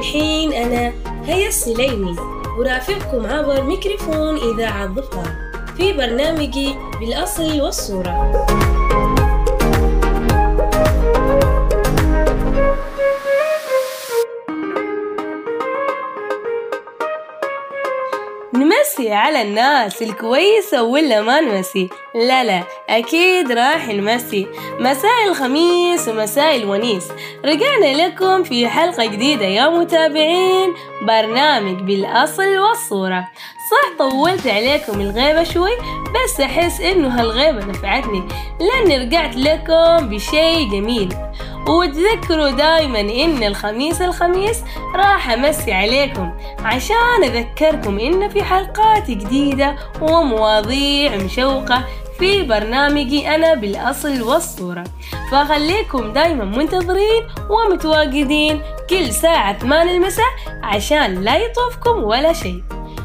والحين أنا. هيا السليمي أرافقكم عبر ميكروفون إذاعة ظفار في برنامجي بالأصل والصورة. نمسي على الناس الكويسة ولا ما نمسي؟ لا لا. أكيد راح نمسي مساء الخميس ومساء الونيس. رجعنا لكم في حلقة جديدة يا متابعين. برنامج بالأصل والصورة. صح طولت عليكم الغيبة شوي بس أحس إنه هالغيبة نفعتني لأني رجعت لكم بشي جميل. وتذكروا دايما إن الخميس الخميس راح أمسي عليكم عشان أذكركم إن في حلقات جديدة ومواضيع مشوقة في برنامجي أنا بالأصل والصورة. فخليكم دايما منتظرين ومتواجدين كل ساعة 8 المساء عشان لا يطوفكم ولا شيء.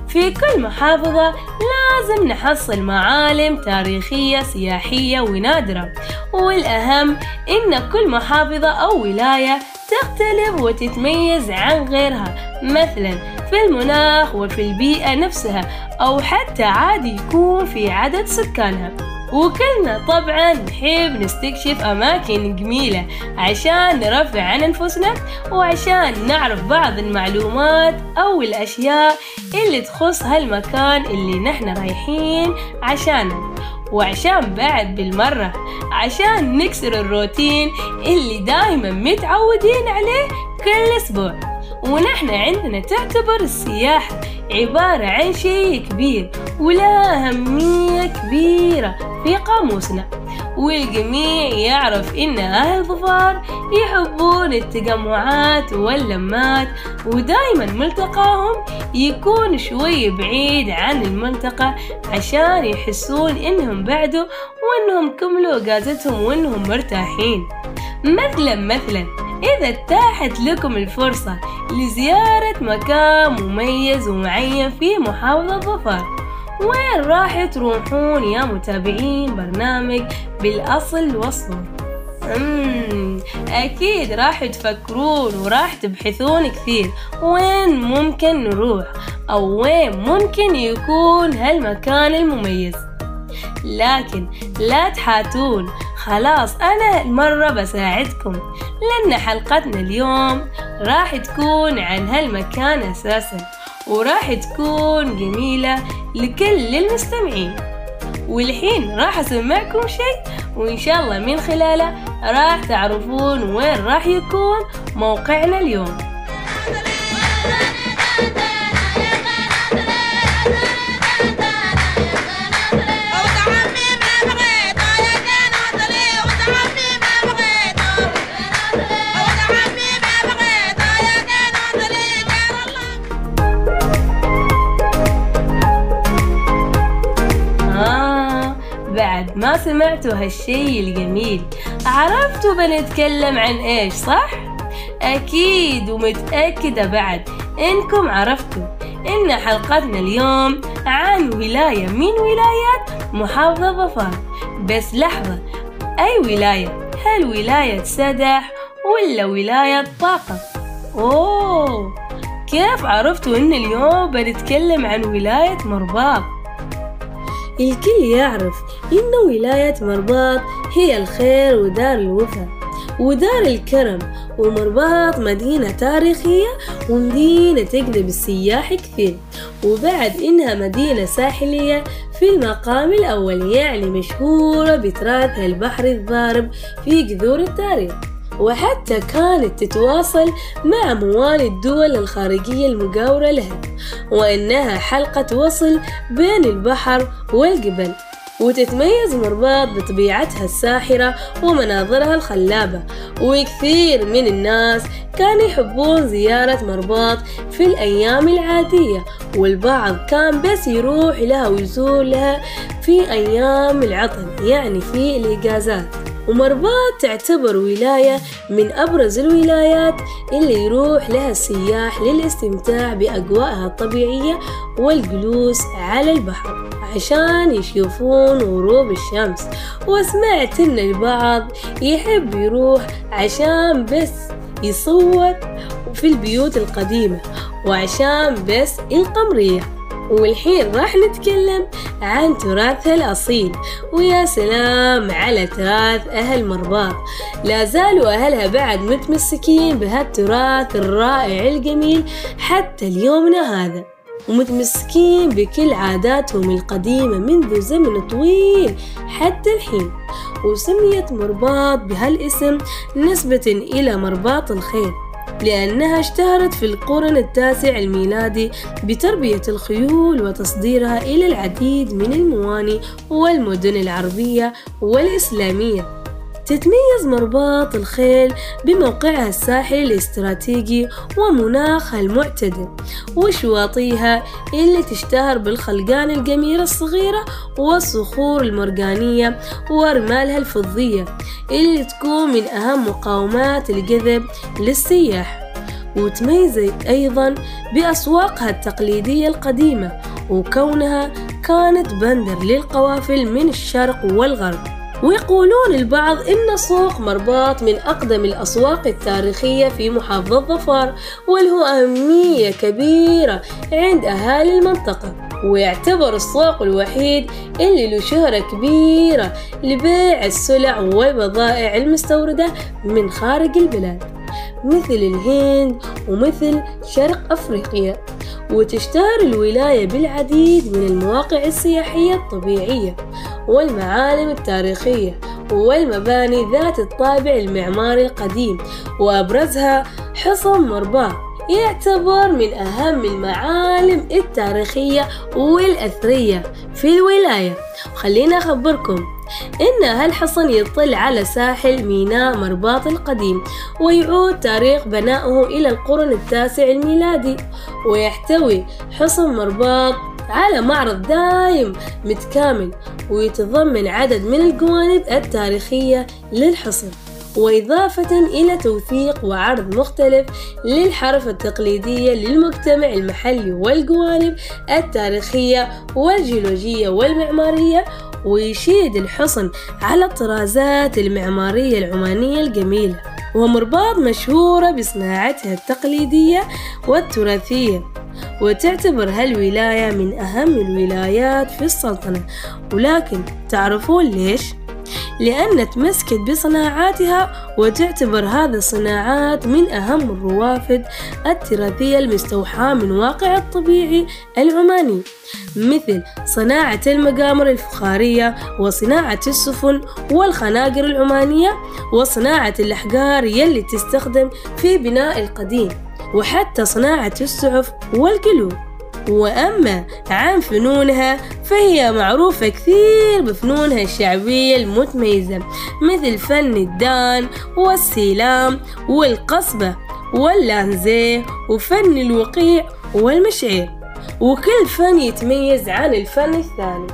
في كل محافظة لازم نحصل معالم تاريخية سياحية ونادرة. والأهم إن كل محافظة أو ولاية تختلف وتتميز عن غيرها. مثلا في المناخ وفي البيئة نفسها أو حتى عادي يكون في عدد سكانها. وكلنا طبعا نحب نستكشف أماكن جميلة عشان نرفع عن أنفسنا وعشان نعرف بعض المعلومات أو الأشياء اللي تخص هالمكان اللي نحن رايحين عشانه. وعشان بعد بالمرة عشان نكسر الروتين اللي دايما متعودين عليه كل أسبوع. ونحن عندنا تعتبر السياحة عبارة عن شيء كبير ولا أهمية كبيرة في قاموسنا. والجميع يعرف إن أهل ظفار يحبون التجمعات واللمات ودايما ملتقاهم يكون شوي بعيد عن المنطقة عشان يحسون إنهم بعدوا وإنهم كملوا إجازتهم وإنهم مرتاحين. مثلا مثلا إذا اتاحت لكم الفرصة لزيارة مكان مميز ومعين في محافظة ظفار وين راح تروحون يا متابعين برنامج بالأصل مم. أكيد راح تفكرون وراح تبحثون كثير وين ممكن نروح؟ أو وين ممكن يكون هالمكان المميز؟ لكن لا تحاتون خلاص أنا المرة بساعدكم. لأن حلقتنا اليوم راح تكون عن هالمكان أساسا وراح تكون جميلة لكل المستمعين. والحين راح أسمعكم شيء وإن شاء الله من خلاله راح تعرفون وين راح يكون موقعنا اليوم. بعد ما سمعتوا هالشي الجميل عرفتوا بنتكلم عن إيش صح؟ أكيد ومتأكدة بعد إنكم عرفتوا إن حلقتنا اليوم عن ولاية من ولايات محافظة ظفار بس لحظة أي ولاية؟ هل ولاية سدح ولا ولاية طاقة؟ أوه كيف عرفتوا إن اليوم بنتكلم عن ولاية مرباط؟ الكل يعرف إن ولاية مرباط هي الخير ودار الوفا ودار الكرم ومرباط مدينة تاريخية ومدينة تجذب السياح كثير. وبعد إنها مدينة ساحلية في المقام الأول يعني مشهورة بتراثها البحر الضارب في جذور التاريخ. وحتى كانت تتواصل مع موالي الدول الخارجية المجاورة لها وإنها حلقة وصل بين البحر والجبل وتتميز مرباط بطبيعتها الساحرة ومناظرها الخلابة وكثير من الناس كانوا يحبون زيارة مرباط في الأيام العادية والبعض كان بس يروح لها ويزور لها في أيام العطل يعني في الإجازات. ومرباط تعتبر ولاية من أبرز الولايات اللي يروح لها السياح للاستمتاع بأجواءها الطبيعية والجلوس على البحر عشان يشوفون غروب الشمس. وسمعت إن البعض يحب يروح عشان بس يصور في البيوت القديمة وعشان بس القمرية والحين راح نتكلم عن تراثها الأصيل. ويا سلام على تراث أهل مرباط. لا زالوا أهلها بعد متمسكين بهالتراث الرائع الجميل حتى اليومنا هذا. ومتمسكين بكل عاداتهم القديمة منذ زمن طويل حتى الحين. وسميت مرباط بهالاسم نسبة إلى مرباط الخيل لأنها اشتهرت في القرن التاسع الميلادي بتربية الخيول وتصديرها إلى العديد من المواني والمدن العربية والإسلامية. تتميز مرباط الخيل بموقعها الساحلي الاستراتيجي ومناخها المعتدل وشواطئها اللي تشتهر بالخلقان الجميلة الصغيرة والصخور المرجانية ورمالها الفضية اللي تكون من أهم مقاومات الجذب للسياح. وتميزت أيضا بأسواقها التقليدية القديمة وكونها كانت بندر للقوافل من الشرق والغرب. ويقولون البعض إن سوق مرباط من أقدم الأسواق التاريخية في محافظة ظفار وله أهمية كبيرة عند أهالي المنطقة. ويعتبر السوق الوحيد اللي له شهرة كبيرة لبيع السلع والبضائع المستوردة من خارج البلاد مثل الهند ومثل شرق أفريقيا. وتشتهر الولاية بالعديد من المواقع السياحية الطبيعية. والمعالم التاريخية والمباني ذات الطابع المعماري القديم وأبرزها حصن مرباط يعتبر من أهم المعالم التاريخية والأثرية في الولاية. خلينا أخبركم إن هالحصن يطل على ساحل ميناء مرباط القديم ويعود تاريخ بنائه إلى القرن التاسع الميلادي ويحتوي حصن مرباط على معرض دايم متكامل ويتضمن عدد من الجوانب التاريخية للحصن وإضافة إلى توثيق وعرض مختلف للحرف التقليدية للمجتمع المحلي والجوانب التاريخية والجيولوجية والمعمارية ويشيد الحصن على الطرازات المعمارية العمانية الجميلة ومرباط مشهورة بصناعتها التقليدية والتراثية. وتعتبر هالولاية من أهم الولايات في السلطنة ولكن تعرفون ليش؟ لأن تمسكت بصناعاتها وتعتبر هذه الصناعات من أهم الروافد التراثية المستوحاة من واقع الطبيعي العماني مثل صناعة المقامر الفخارية وصناعة السفن والخناقر العمانية وصناعة الأحجار يلي تستخدم في بناء القديم وحتى صناعة السعف والقلوب وأما عن فنونها فهي معروفة كثير بفنونها الشعبية المتميزة مثل فن الدان والسيلام والقصبة واللانزيه وفن الوقيع والمشعير. وكل فن يتميز عن الفن الثاني.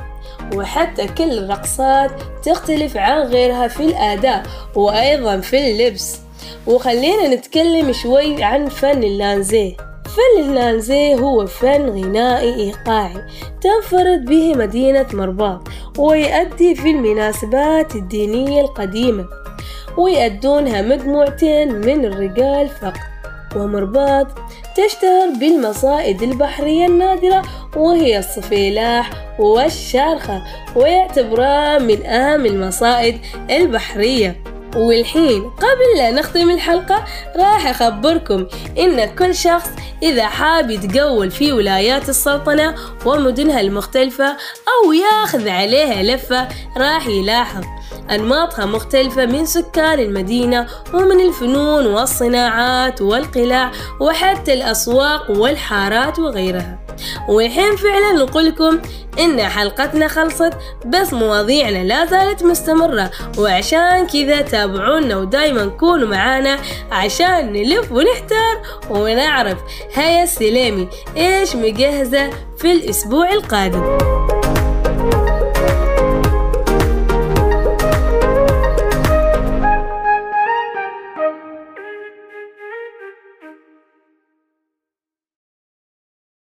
وحتى كل الرقصات تختلف عن غيرها في الأداء وأيضا في اللبس. وخلينا نتكلم شوي عن فن اللانزيه فن اللانزيه هو فن غنائي إيقاعي تنفرد به مدينة مرباط ويؤدي في المناسبات الدينية القديمة ويأدونها مجموعتين من الرجال فقط. ومرباط تشتهر بالمصائد البحرية النادرة وهي الصفيلاح والشارخة ويعتبران من أهم المصائد البحرية. والحين قبل لا نختم الحلقة راح أخبركم إن كل شخص إذا حاب يتجول في ولايات السلطنة ومدنها المختلفة أو ياخذ عليها لفة راح يلاحظ أنماطها مختلفة من سكان المدينة ومن الفنون والصناعات والقلاع وحتى الأسواق والحارات وغيرها. والحين فعلا نقول لكم إن حلقتنا خلصت بس مواضيعنا لا زالت مستمرة وعشان كذا تابعونا ودايما كونوا معانا عشان نلف ونحتار ونعرف. هيا السليمي إيش مجهزة في الأسبوع القادم؟